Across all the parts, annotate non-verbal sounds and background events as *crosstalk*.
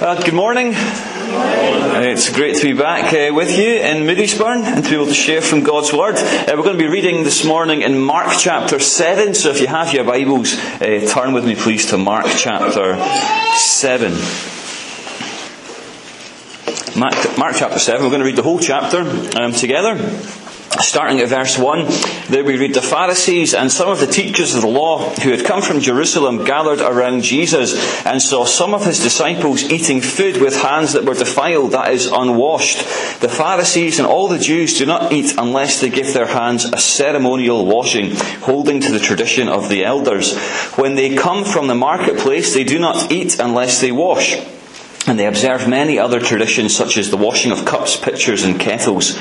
Uh, good morning. Uh, it's great to be back uh, with you in Moodiesburn and to be able to share from God's Word. Uh, we're going to be reading this morning in Mark chapter 7. So if you have your Bibles, uh, turn with me please to Mark chapter 7. Mark, Mark chapter 7. We're going to read the whole chapter um, together. Starting at verse 1, there we read the Pharisees and some of the teachers of the law who had come from Jerusalem gathered around Jesus and saw some of his disciples eating food with hands that were defiled, that is, unwashed. The Pharisees and all the Jews do not eat unless they give their hands a ceremonial washing, holding to the tradition of the elders. When they come from the marketplace, they do not eat unless they wash. And they observe many other traditions such as the washing of cups, pitchers and kettles.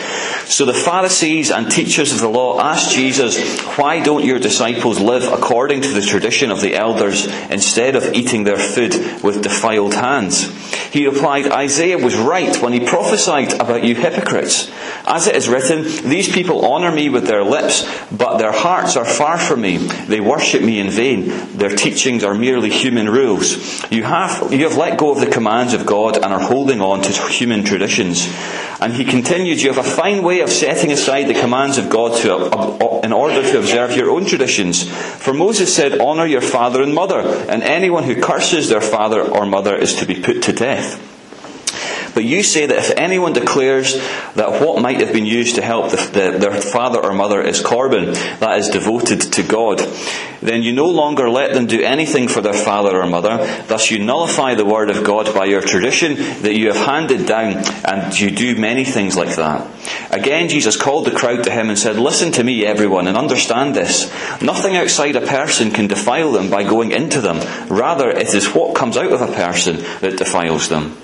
So the Pharisees and teachers of the law asked Jesus, why don't your disciples live according to the tradition of the elders instead of eating their food with defiled hands? He replied, Isaiah was right when he prophesied about you hypocrites. As it is written, these people honour me with their lips, but their hearts are far from me. They worship me in vain. Their teachings are merely human rules. You have, you have let go of the commands of God and are holding on to human traditions. And he continued, You have a fine way of setting aside the commands of God to, uh, in order to observe your own traditions. For Moses said, Honour your father and mother, and anyone who curses their father or mother is to be put to death. But you say that if anyone declares that what might have been used to help the, the, their father or mother is korban, that is devoted to God, then you no longer let them do anything for their father or mother. Thus you nullify the word of God by your tradition that you have handed down, and you do many things like that. Again, Jesus called the crowd to him and said, Listen to me, everyone, and understand this. Nothing outside a person can defile them by going into them. Rather, it is what comes out of a person that defiles them.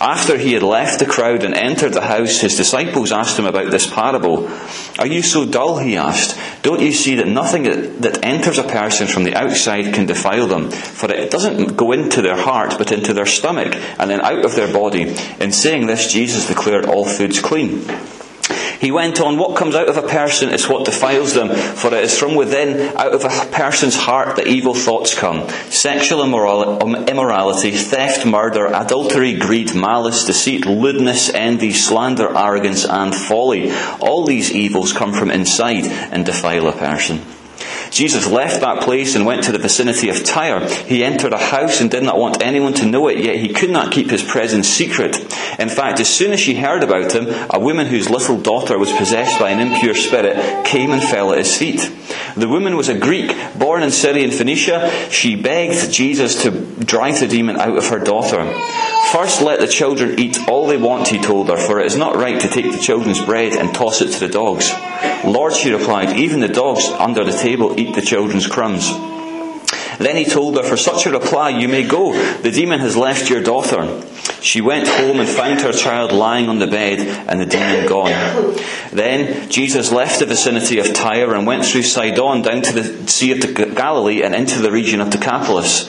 After he had left the crowd and entered the house, his disciples asked him about this parable. Are you so dull? He asked. Don't you see that nothing that enters a person from the outside can defile them? For it doesn't go into their heart, but into their stomach, and then out of their body. In saying this, Jesus declared all foods clean. He went on, What comes out of a person is what defiles them, for it is from within, out of a person's heart, that evil thoughts come sexual immorality, theft, murder, adultery, greed, malice, deceit, lewdness, envy, slander, arrogance, and folly. All these evils come from inside and defile a person. Jesus left that place and went to the vicinity of Tyre. He entered a house and did not want anyone to know it, yet he could not keep his presence secret. In fact, as soon as she heard about him, a woman whose little daughter was possessed by an impure spirit came and fell at his feet. The woman was a Greek, born in Syrian Phoenicia. She begged Jesus to drive the demon out of her daughter. First let the children eat all they want, he told her, for it is not right to take the children's bread and toss it to the dogs. Lord, she replied, even the dogs under the table eat the children's crumbs. Then he told her, For such a reply you may go. The demon has left your daughter. She went home and found her child lying on the bed and the demon gone. Then Jesus left the vicinity of Tyre and went through Sidon down to the Sea of Galilee and into the region of Decapolis.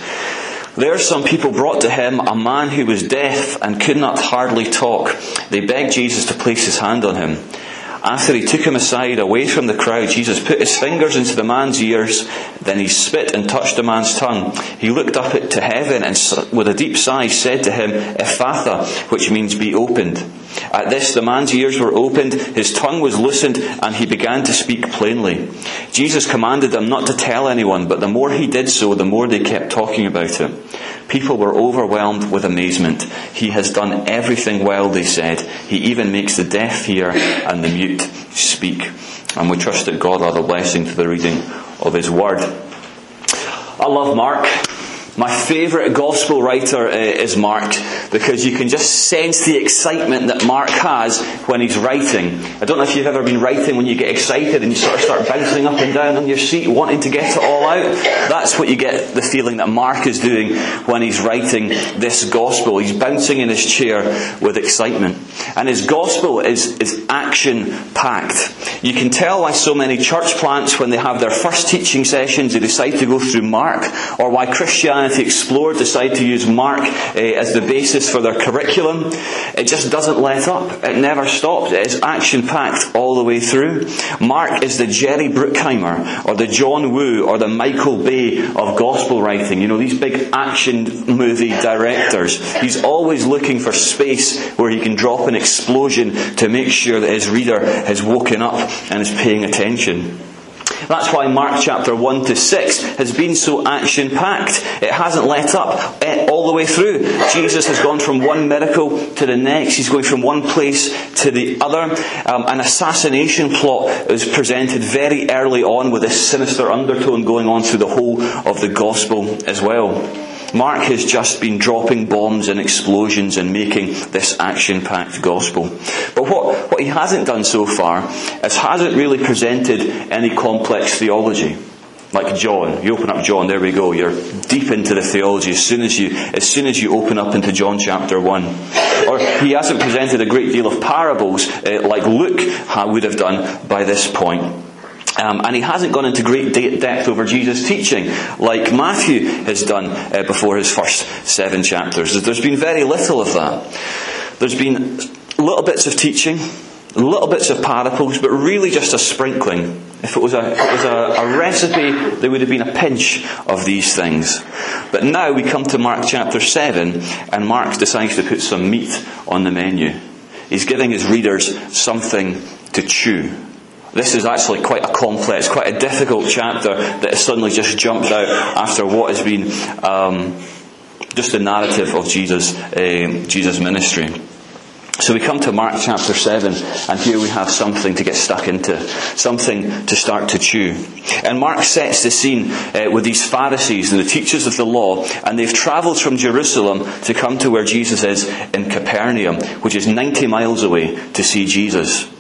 There some people brought to him a man who was deaf and could not hardly talk. They begged Jesus to place his hand on him. After he took him aside away from the crowd, Jesus put his fingers into the man's ears, then he spit and touched the man's tongue. He looked up to heaven and with a deep sigh said to him, Ephphatha, which means be opened. At this, the man's ears were opened, his tongue was loosened, and he began to speak plainly. Jesus commanded them not to tell anyone, but the more he did so, the more they kept talking about it. People were overwhelmed with amazement. He has done everything well, they said. He even makes the deaf hear and the mute speak. And we trust that God will have a blessing to the reading of His Word. I love Mark. My favourite gospel writer uh, is Mark because you can just sense the excitement that Mark has when he's writing. I don't know if you've ever been writing when you get excited and you sort of start bouncing up and down on your seat wanting to get it all out. That's what you get the feeling that Mark is doing when he's writing this gospel. He's bouncing in his chair with excitement. And his gospel is, is action packed. You can tell why so many church plants, when they have their first teaching sessions, they decide to go through Mark, or why Christianity Explored decide to use Mark uh, as the basis for their curriculum. It just doesn't let up. It never stops. It is action packed all the way through. Mark is the Jerry Bruckheimer, or the John Woo, or the Michael Bay of gospel writing. You know, these big action movie directors. He's always looking for space where he can drop an explosion to make sure that his reader has woken up and is paying attention. That's why Mark chapter 1 to 6 has been so action packed. It hasn't let up eh, all the way through. Jesus has gone from one miracle to the next. He's going from one place to the other. Um, an assassination plot is presented very early on with a sinister undertone going on through the whole of the gospel as well. Mark has just been dropping bombs and explosions and making this action packed gospel. But what, what he hasn't done so far is hasn't really presented any complex theology like John. You open up John, there we go. You're deep into the theology as soon as you, as soon as you open up into John chapter 1. Or he hasn't presented a great deal of parables uh, like Luke would have done by this point. Um, and he hasn't gone into great de- depth over Jesus' teaching like Matthew has done uh, before his first seven chapters. There's been very little of that. There's been little bits of teaching, little bits of parables, but really just a sprinkling. If it was a, it was a, a recipe, there would have been a pinch of these things. But now we come to Mark chapter 7, and Mark decides to put some meat on the menu. He's giving his readers something to chew. This is actually quite a complex, quite a difficult chapter that suddenly just jumped out after what has been um, just the narrative of Jesus, uh, Jesus' ministry. So we come to Mark chapter 7, and here we have something to get stuck into, something to start to chew. And Mark sets the scene uh, with these Pharisees and the teachers of the law, and they've travelled from Jerusalem to come to where Jesus is in Capernaum, which is 90 miles away, to see Jesus.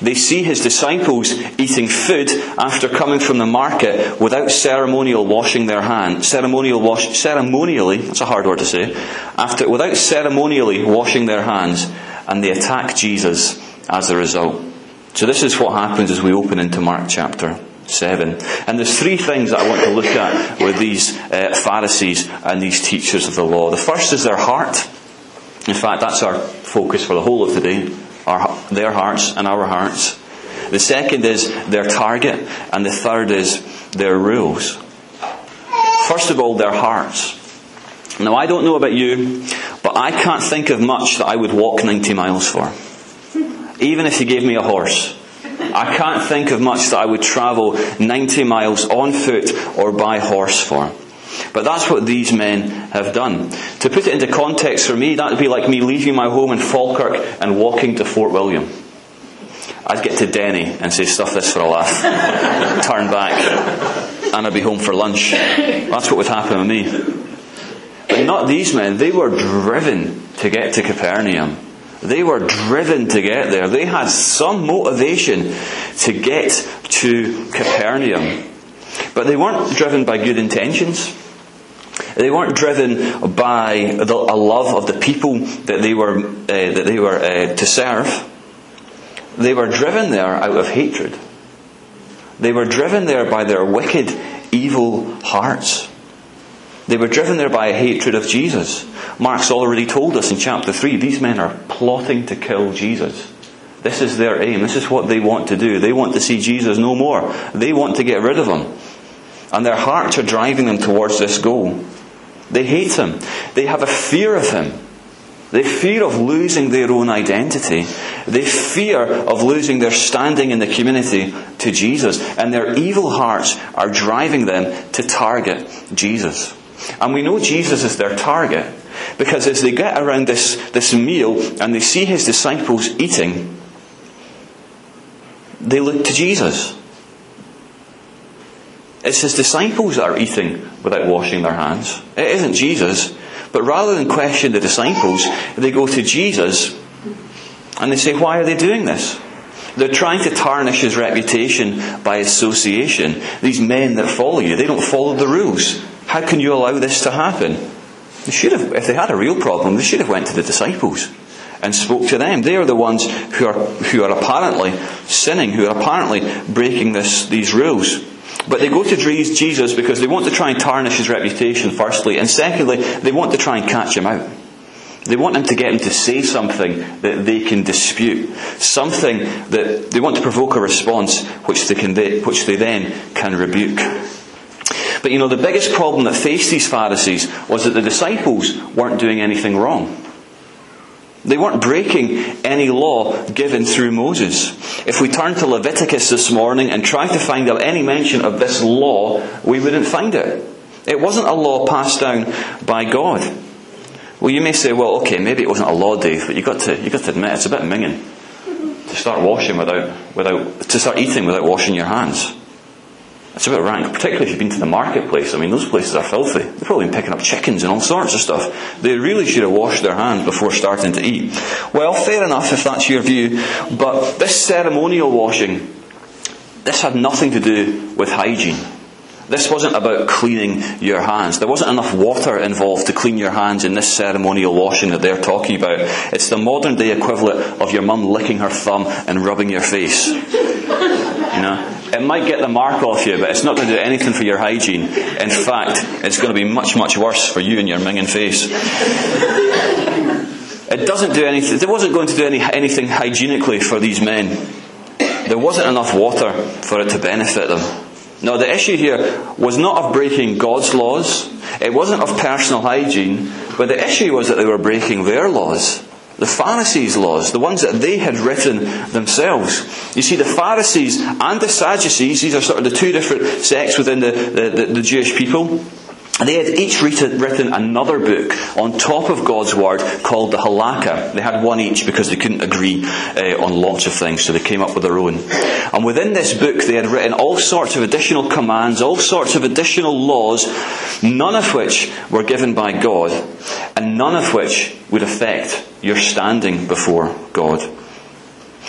They see his disciples eating food after coming from the market without ceremonial washing their hands. Ceremonial wash, ceremonially, that's a hard word to say, after, without ceremonially washing their hands, and they attack Jesus as a result. So this is what happens as we open into Mark chapter 7. And there's three things that I want to look at with these uh, Pharisees and these teachers of the law. The first is their heart. In fact, that's our focus for the whole of today our, their hearts and our hearts. The second is their target, and the third is their rules. First of all, their hearts. Now, I don't know about you, but I can't think of much that I would walk 90 miles for. Even if you gave me a horse. I can't think of much that I would travel 90 miles on foot or by horse for. But that's what these men have done. To put it into context for me, that would be like me leaving my home in Falkirk and walking to Fort William. I'd get to Denny and say, stuff this for a laugh. *laughs* Turn back. And I'd be home for lunch. That's what would happen with me. But not these men. They were driven to get to Capernaum. They were driven to get there. They had some motivation to get to Capernaum. But they weren't driven by good intentions. They weren't driven by the, a love of the people that they were, uh, that they were uh, to serve. They were driven there out of hatred. They were driven there by their wicked, evil hearts. They were driven there by a hatred of Jesus. Mark's already told us in chapter 3 these men are plotting to kill Jesus. This is their aim. This is what they want to do. They want to see Jesus no more. They want to get rid of him. And their hearts are driving them towards this goal. They hate him. They have a fear of him. They fear of losing their own identity. They fear of losing their standing in the community to Jesus. And their evil hearts are driving them to target Jesus. And we know Jesus is their target because as they get around this, this meal and they see his disciples eating, they look to Jesus. It's his disciples that are eating without washing their hands. It isn't Jesus. But rather than question the disciples, they go to Jesus and they say, Why are they doing this? They're trying to tarnish his reputation by association. These men that follow you, they don't follow the rules. How can you allow this to happen? They should have, if they had a real problem, they should have went to the disciples and spoke to them. They are the ones who are, who are apparently sinning, who are apparently breaking this, these rules. But they go to Jesus because they want to try and tarnish his reputation, firstly, and secondly, they want to try and catch him out. They want him to get him to say something that they can dispute, something that they want to provoke a response which they, can, which they then can rebuke. But you know, the biggest problem that faced these Pharisees was that the disciples weren't doing anything wrong. They weren't breaking any law given through Moses. If we turn to Leviticus this morning and try to find out any mention of this law, we wouldn't find it. It wasn't a law passed down by God. Well, you may say, well, okay, maybe it wasn't a law, Dave, but you've got to, you've got to admit it's a bit minging to start washing without, without, to start eating without washing your hands. It's a bit rank, particularly if you've been to the marketplace. I mean, those places are filthy. They've probably been picking up chickens and all sorts of stuff. They really should have washed their hands before starting to eat. Well, fair enough if that's your view, but this ceremonial washing, this had nothing to do with hygiene. This wasn't about cleaning your hands. There wasn't enough water involved to clean your hands in this ceremonial washing that they're talking about. It's the modern day equivalent of your mum licking her thumb and rubbing your face. *laughs* You know? It might get the mark off you, but it's not going to do anything for your hygiene. In fact, it's going to be much, much worse for you and your minging face. It doesn't do anything. It wasn't going to do any, anything hygienically for these men. There wasn't enough water for it to benefit them. No, the issue here was not of breaking God's laws. It wasn't of personal hygiene, but the issue was that they were breaking their laws the Pharisees' laws, the ones that they had written themselves. You see, the Pharisees and the Sadducees, these are sort of the two different sects within the, the, the, the Jewish people. They had each written another book on top of God's Word called the Halakha. They had one each because they couldn't agree uh, on lots of things, so they came up with their own. And within this book, they had written all sorts of additional commands, all sorts of additional laws, none of which were given by God, and none of which would affect your standing before God.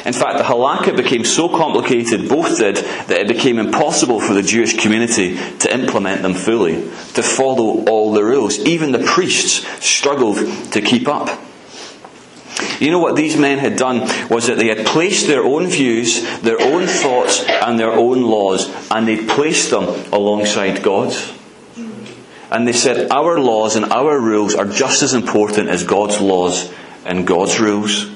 In fact, the halakha became so complicated, both did, that it became impossible for the Jewish community to implement them fully, to follow all the rules. Even the priests struggled to keep up. You know what these men had done was that they had placed their own views, their own thoughts, and their own laws, and they placed them alongside God's. And they said, Our laws and our rules are just as important as God's laws and God's rules.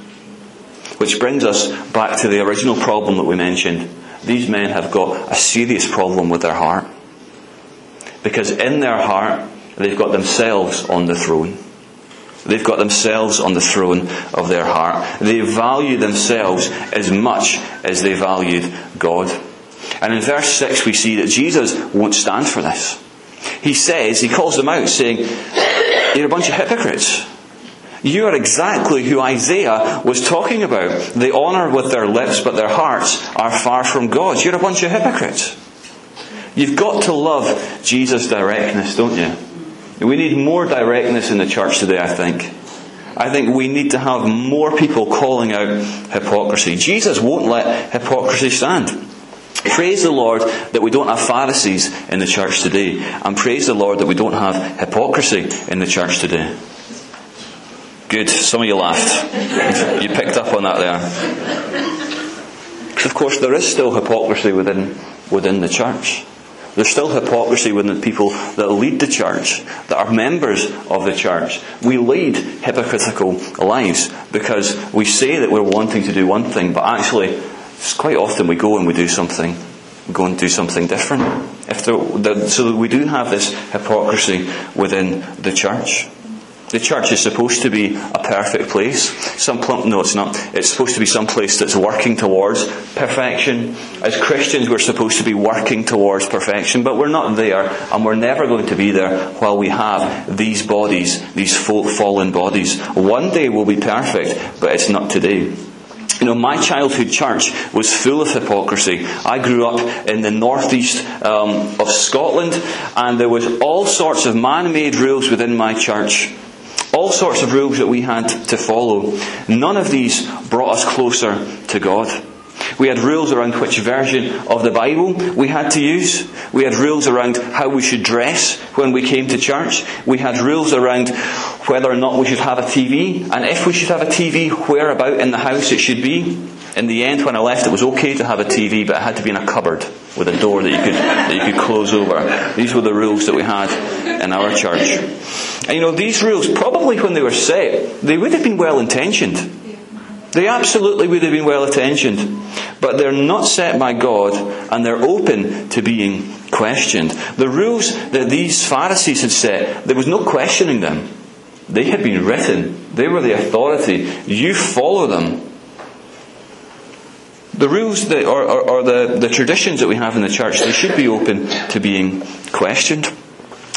Which brings us back to the original problem that we mentioned. These men have got a serious problem with their heart. Because in their heart, they've got themselves on the throne. They've got themselves on the throne of their heart. They value themselves as much as they valued God. And in verse 6 we see that Jesus won't stand for this. He says, he calls them out saying, You're a bunch of hypocrites. You are exactly who Isaiah was talking about. They honour with their lips, but their hearts are far from God. You're a bunch of hypocrites. You've got to love Jesus' directness, don't you? We need more directness in the church today, I think. I think we need to have more people calling out hypocrisy. Jesus won't let hypocrisy stand. Praise the Lord that we don't have Pharisees in the church today, and praise the Lord that we don't have hypocrisy in the church today. Good. Some of you laughed. You picked up on that there. Because of course there is still hypocrisy within, within the church. There's still hypocrisy within the people that lead the church, that are members of the church. We lead hypocritical lives because we say that we're wanting to do one thing, but actually, quite often we go and we do something, we go and do something different. If there, so we do have this hypocrisy within the church. The church is supposed to be a perfect place. Some no, it's not. It's supposed to be some place that's working towards perfection. As Christians, we're supposed to be working towards perfection, but we're not there, and we're never going to be there while we have these bodies, these fallen bodies. One day we'll be perfect, but it's not today. You know, my childhood church was full of hypocrisy. I grew up in the northeast um, of Scotland, and there was all sorts of man-made rules within my church all sorts of rules that we had to follow. None of these brought us closer to God. We had rules around which version of the Bible we had to use. We had rules around how we should dress when we came to church. We had rules around whether or not we should have a TV, and if we should have a TV, where about in the house it should be. In the end, when I left, it was okay to have a TV, but it had to be in a cupboard with a door that you could, that you could close over. These were the rules that we had in our church. And you know, these rules, probably when they were set, they would have been well intentioned. They absolutely would have been well intentioned. But they're not set by God and they're open to being questioned. The rules that these Pharisees had set, there was no questioning them. They had been written. They were the authority. You follow them. The rules that, or, or, or the, the traditions that we have in the church, they should be open to being questioned.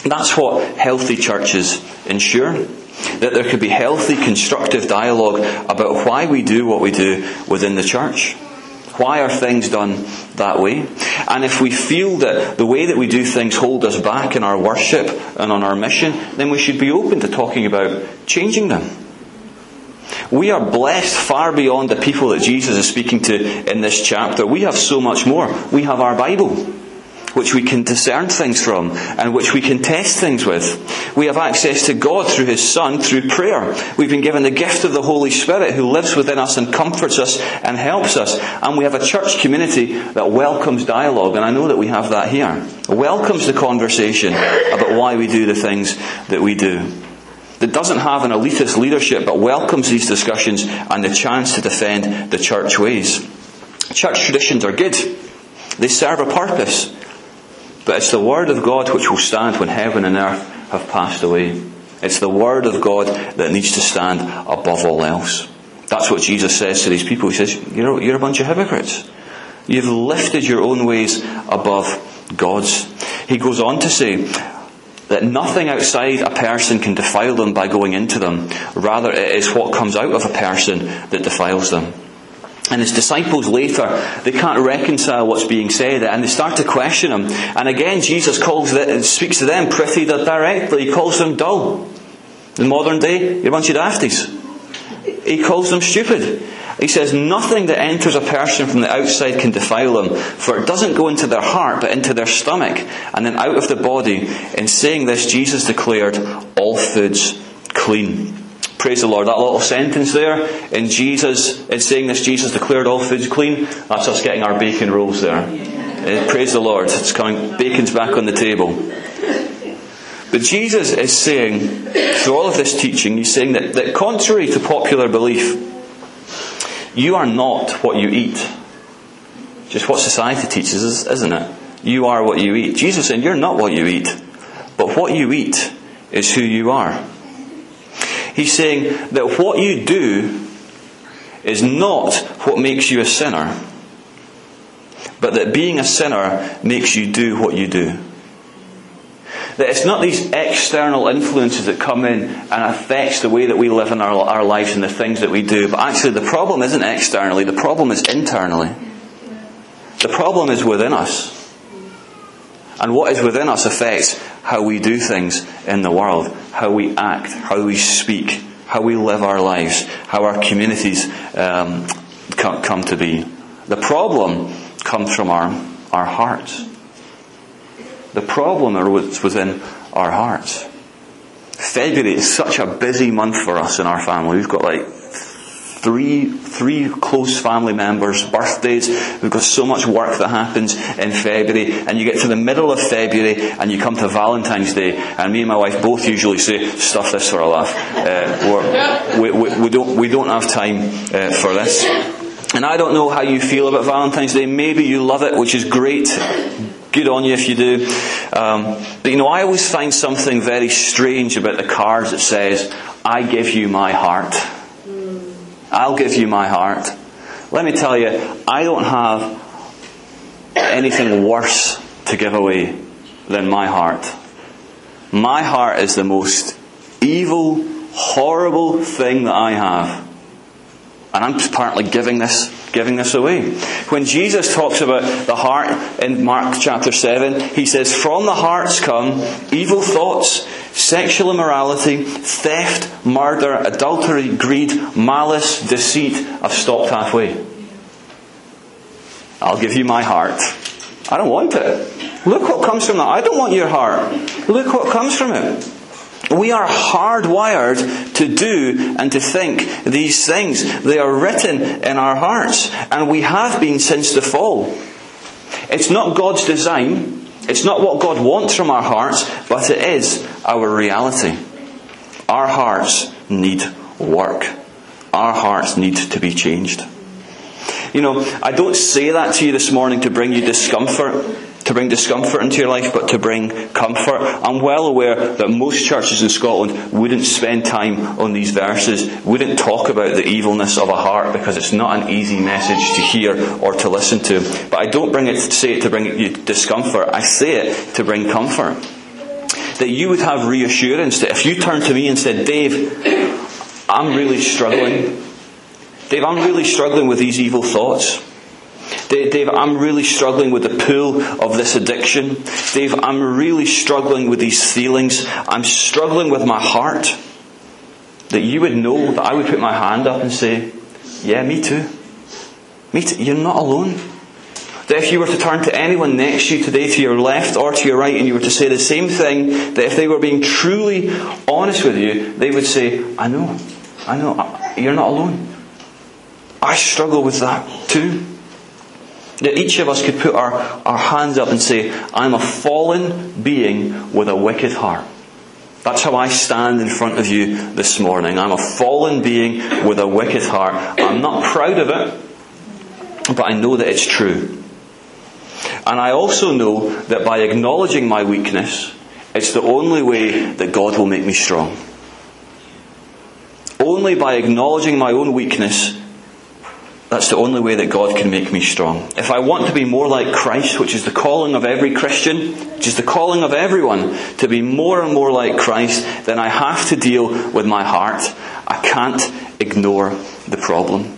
That's what healthy churches ensure. That there could be healthy, constructive dialogue about why we do what we do within the church. Why are things done that way? And if we feel that the way that we do things hold us back in our worship and on our mission, then we should be open to talking about changing them. We are blessed far beyond the people that Jesus is speaking to in this chapter. We have so much more. We have our Bible, which we can discern things from and which we can test things with. We have access to God through His Son, through prayer. We've been given the gift of the Holy Spirit who lives within us and comforts us and helps us. And we have a church community that welcomes dialogue, and I know that we have that here. Welcomes the conversation about why we do the things that we do that doesn't have an elitist leadership but welcomes these discussions and the chance to defend the church ways. Church traditions are good. They serve a purpose. But it's the Word of God which will stand when heaven and earth have passed away. It's the Word of God that needs to stand above all else. That's what Jesus says to these people. He says, You're, you're a bunch of hypocrites. You've lifted your own ways above God's. He goes on to say, that nothing outside a person can defile them by going into them. Rather, it is what comes out of a person that defiles them. And his disciples later, they can't reconcile what's being said, and they start to question him. And again, Jesus calls the, speaks to them pretty directly. He calls them dull. In modern day, dafties. He calls them stupid. He says, Nothing that enters a person from the outside can defile them, for it doesn't go into their heart, but into their stomach, and then out of the body. In saying this, Jesus declared all foods clean. Praise the Lord. That little sentence there, in Jesus, in saying this, Jesus declared all foods clean. That's us getting our bacon rolls there. Uh, praise the Lord. It's coming, bacon's back on the table. But Jesus is saying, through all of this teaching, he's saying that, that contrary to popular belief, you are not what you eat. Just what society teaches, us, isn't it? You are what you eat. Jesus saying, You're not what you eat, but what you eat is who you are. He's saying that what you do is not what makes you a sinner, but that being a sinner makes you do what you do. That it's not these external influences that come in and affects the way that we live in our, our lives and the things that we do. But actually the problem isn't externally, the problem is internally. The problem is within us. And what is within us affects how we do things in the world, how we act, how we speak, how we live our lives, how our communities um, come, come to be. The problem comes from our, our hearts. The problem was within our hearts. February is such a busy month for us in our family. We've got like three, three close family members' birthdays. We've got so much work that happens in February. And you get to the middle of February and you come to Valentine's Day. And me and my wife both usually say, stuff this for a laugh. Uh, we, we, we, don't, we don't have time uh, for this. And I don't know how you feel about Valentine's Day. Maybe you love it, which is great. Good on you if you do. Um, but you know, I always find something very strange about the cards that says, I give you my heart. I'll give you my heart. Let me tell you, I don't have anything worse to give away than my heart. My heart is the most evil, horrible thing that I have. And I'm partly giving this, giving this away. When Jesus talks about the heart in Mark chapter 7, he says, From the hearts come evil thoughts, sexual immorality, theft, murder, adultery, greed, malice, deceit. I've stopped halfway. I'll give you my heart. I don't want it. Look what comes from that. I don't want your heart. Look what comes from it. We are hardwired to do and to think these things. They are written in our hearts, and we have been since the fall. It's not God's design, it's not what God wants from our hearts, but it is our reality. Our hearts need work. Our hearts need to be changed. You know, I don't say that to you this morning to bring you discomfort to bring discomfort into your life, but to bring comfort. I'm well aware that most churches in Scotland wouldn't spend time on these verses, wouldn't talk about the evilness of a heart because it's not an easy message to hear or to listen to. But I don't bring it, to say it to bring you discomfort. I say it to bring comfort. That you would have reassurance that if you turned to me and said, Dave, I'm really struggling. Dave, I'm really struggling with these evil thoughts. Dave, I'm really struggling with the pull of this addiction. Dave, I'm really struggling with these feelings. I'm struggling with my heart. That you would know that I would put my hand up and say, Yeah, me too. Me too. You're not alone. That if you were to turn to anyone next to you today, to your left or to your right, and you were to say the same thing, that if they were being truly honest with you, they would say, I know, I know, you're not alone. I struggle with that too. That each of us could put our, our hands up and say, I'm a fallen being with a wicked heart. That's how I stand in front of you this morning. I'm a fallen being with a wicked heart. I'm not proud of it, but I know that it's true. And I also know that by acknowledging my weakness, it's the only way that God will make me strong. Only by acknowledging my own weakness that's the only way that God can make me strong. If I want to be more like Christ, which is the calling of every Christian, which is the calling of everyone, to be more and more like Christ, then I have to deal with my heart. I can't ignore the problem.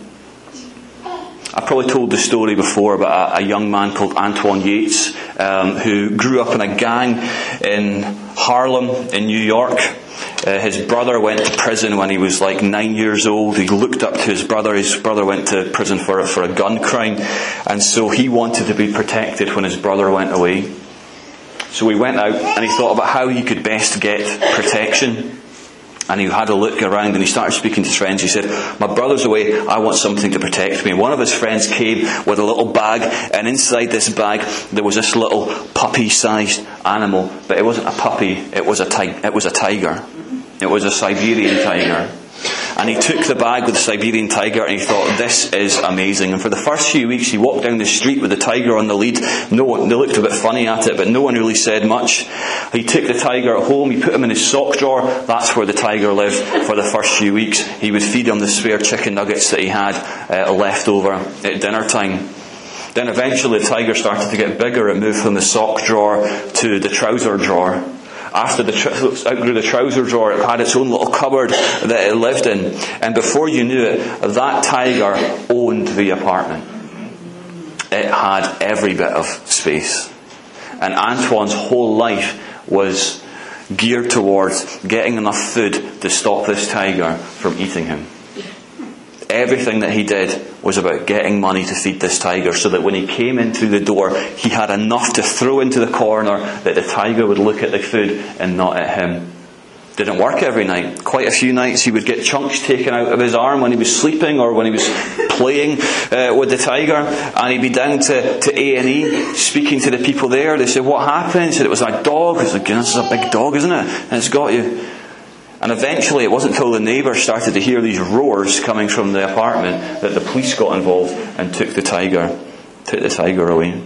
I probably told the story before about a, a young man called Antoine Yates um, who grew up in a gang in Harlem in New York. Uh, his brother went to prison when he was like nine years old. He looked up to his brother. His brother went to prison for, for a gun crime. And so he wanted to be protected when his brother went away. So he went out and he thought about how he could best get protection. And he had a look around and he started speaking to his friends. He said, My brother's away, I want something to protect me. One of his friends came with a little bag, and inside this bag there was this little puppy sized animal. But it wasn't a puppy, it was a, tig- it was a tiger. It was a Siberian tiger. And he took the bag with the Siberian tiger and he thought, this is amazing. And for the first few weeks, he walked down the street with the tiger on the lead. No one, they looked a bit funny at it, but no one really said much. He took the tiger home, he put him in his sock drawer. That's where the tiger lived for the first few weeks. He would feed him the spare chicken nuggets that he had uh, left over at dinner time. Then eventually the tiger started to get bigger. It moved from the sock drawer to the trouser drawer after the outgrew the trouser drawer, it had its own little cupboard that it lived in. And before you knew it, that tiger owned the apartment. It had every bit of space. And Antoine's whole life was geared towards getting enough food to stop this tiger from eating him. Everything that he did was about getting money to feed this tiger so that when he came in through the door, he had enough to throw into the corner that the tiger would look at the food and not at him. Didn't work every night. Quite a few nights he would get chunks taken out of his arm when he was sleeping or when he was playing uh, with the tiger, and he'd be down to, to A&E speaking to the people there. They said, what happened? He said, it was my dog. Like, this is a big dog, isn't it? And it's got you. And eventually, it wasn't until the neighbours started to hear these roars coming from the apartment that the police got involved and took the tiger, took the tiger away.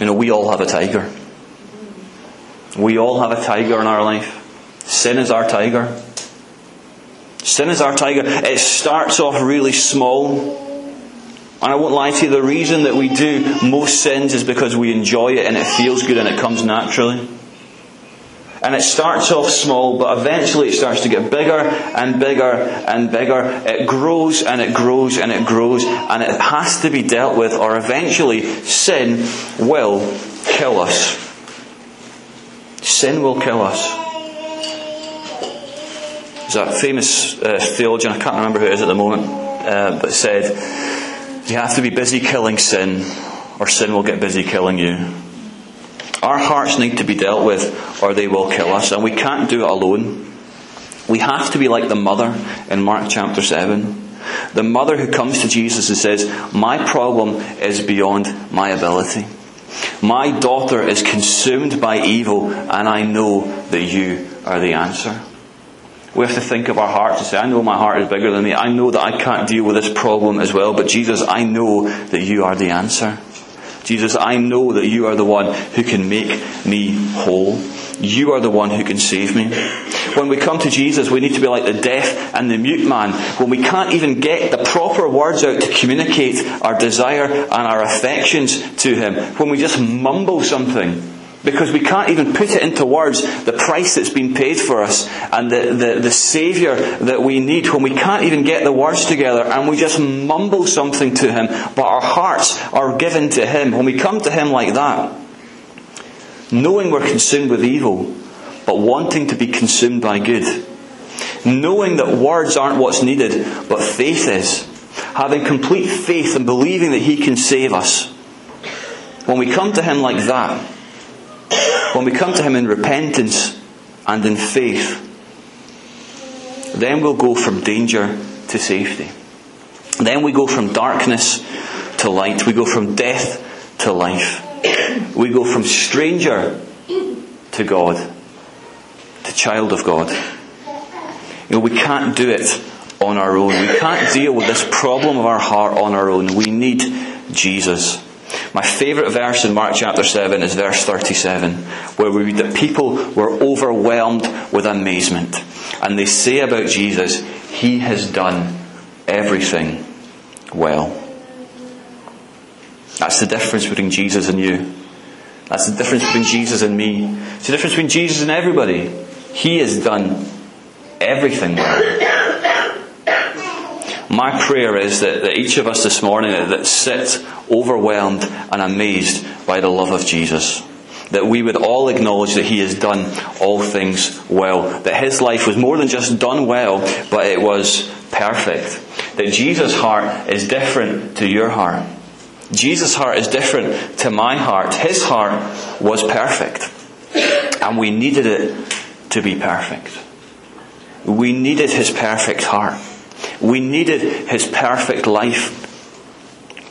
You know, we all have a tiger. We all have a tiger in our life. Sin is our tiger. Sin is our tiger. It starts off really small. And I won't lie to you, the reason that we do most sins is because we enjoy it and it feels good and it comes naturally. And it starts off small, but eventually it starts to get bigger and bigger and bigger. It grows and it grows and it grows, and it has to be dealt with, or eventually sin will kill us. Sin will kill us. There's a famous uh, theologian, I can't remember who it is at the moment, uh, but said, You have to be busy killing sin, or sin will get busy killing you. Our hearts need to be dealt with or they will kill us, and we can't do it alone. We have to be like the mother in Mark chapter 7. The mother who comes to Jesus and says, My problem is beyond my ability. My daughter is consumed by evil, and I know that you are the answer. We have to think of our hearts and say, I know my heart is bigger than me. I know that I can't deal with this problem as well, but Jesus, I know that you are the answer. Jesus, I know that you are the one who can make me whole. You are the one who can save me. When we come to Jesus, we need to be like the deaf and the mute man. When we can't even get the proper words out to communicate our desire and our affections to Him. When we just mumble something because we can't even put it into words the price that's been paid for us and the, the, the Saviour that we need when we can't even get the words together and we just mumble something to Him, but our hearts are given to Him. When we come to Him like that, knowing we're consumed with evil, but wanting to be consumed by good, knowing that words aren't what's needed, but faith is, having complete faith and believing that He can save us. When we come to Him like that, when we come to Him in repentance and in faith, then we'll go from danger to safety. Then we go from darkness to light. We go from death to life. We go from stranger to God, to child of God. You know, we can't do it on our own. We can't deal with this problem of our heart on our own. We need Jesus. My favourite verse in Mark chapter 7 is verse 37, where we read that people were overwhelmed with amazement. And they say about Jesus, He has done everything well. That's the difference between Jesus and you. That's the difference between Jesus and me. It's the difference between Jesus and everybody. He has done everything well. My prayer is that, that each of us this morning that, sit overwhelmed and amazed by the love of Jesus. That we would all acknowledge that He has done all things well. That His life was more than just done well, but it was perfect. That Jesus' heart is different to your heart. Jesus' heart is different to my heart. His heart was perfect. And we needed it to be perfect. We needed His perfect heart. We needed his perfect life.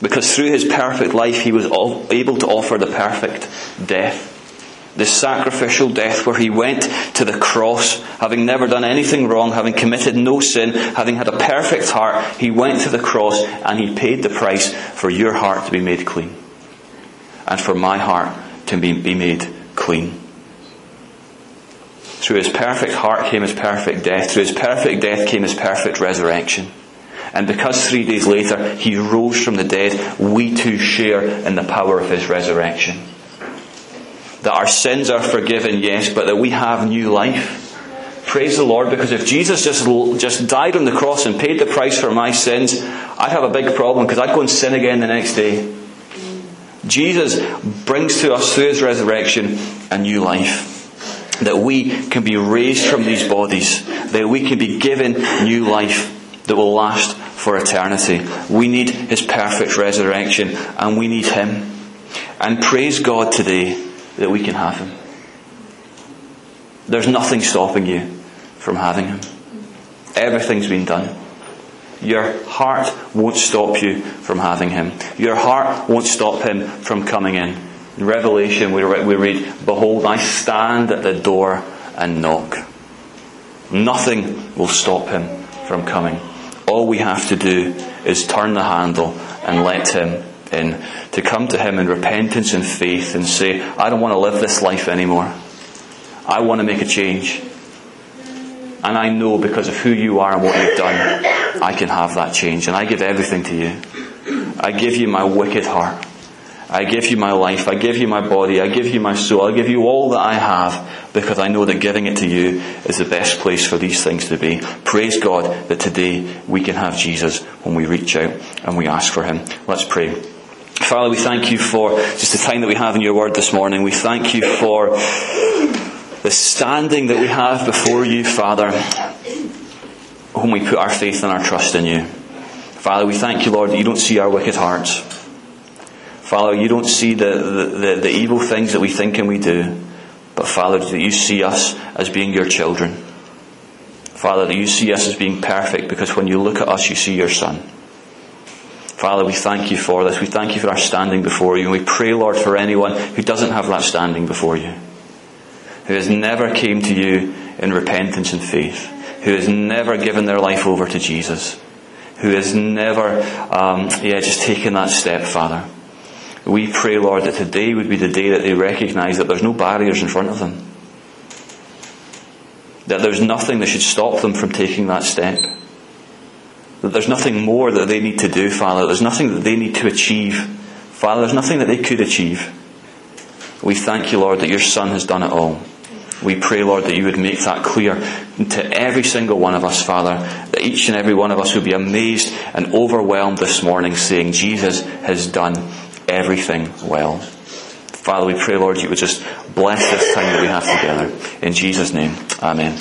Because through his perfect life, he was able to offer the perfect death. The sacrificial death where he went to the cross, having never done anything wrong, having committed no sin, having had a perfect heart, he went to the cross and he paid the price for your heart to be made clean. And for my heart to be, made clean. Through his perfect heart came his perfect death. Through his perfect death came his perfect resurrection. And because three days later he rose from the dead, we too share in the power of his resurrection. That our sins are forgiven, yes, but that we have new life. Praise the Lord, because if Jesus just, just died on the cross and paid the price for my sins, I'd have a big problem because I'd go and sin again the next day. Jesus brings to us through his resurrection a new life that we can be raised from these bodies, that we can be given new life that will last for eternity. We need His perfect resurrection and we need Him. And praise God today that we can have Him. There's nothing stopping you from having Him. Everything's been done. Your heart won't stop you from having Him. Your heart won't stop Him from coming in. In Revelation, we read, Behold, I stand at the door and knock. Nothing will stop him from coming. All we have to do is turn the handle and let him in. To come to him in repentance and faith and say, I don't want to live this life anymore. I want to make a change. And I know because of who you are and what you've done, I can have that change. And I give everything to you. I give you my wicked heart. I give you my life. I give you my body. I give you my soul. I give you all that I have because I know that giving it to you is the best place for these things to be. Praise God that today we can have Jesus when we reach out and we ask for Him. Let's pray. Father, we thank you for just the time that we have in your word this morning. We thank you for the standing that we have before you, Father, when we put our faith and our trust in you. Father, we thank you, Lord, that you don't see our wicked hearts. Father, you don't see the, the, the, evil things that we think and we do, but Father, that you see us as being your children. Father, that you see us as being perfect because when you look at us, you see your Son. Father, we thank you for this. We thank you for our standing before you. And we pray, Lord, for anyone who doesn't have that standing before you, who has never came to you in repentance and faith, who has never given their life over to Jesus, who has never, um, yeah, just taken that step, Father. We pray, Lord, that today would be the day that they recognize that there's no barriers in front of them. That there's nothing that should stop them from taking that step. That there's nothing more that they need to do, Father. There's nothing that they need to achieve. Father, there's nothing that they could achieve. We thank you, Lord, that your Son has done it all. We pray, Lord, that you would make that clear to every single one of us, Father, that each and every one of us would be amazed and overwhelmed this morning saying, Jesus has done everything well. Father, we pray, Lord, you would just bless this time that we have together. In Jesus' name, Amen.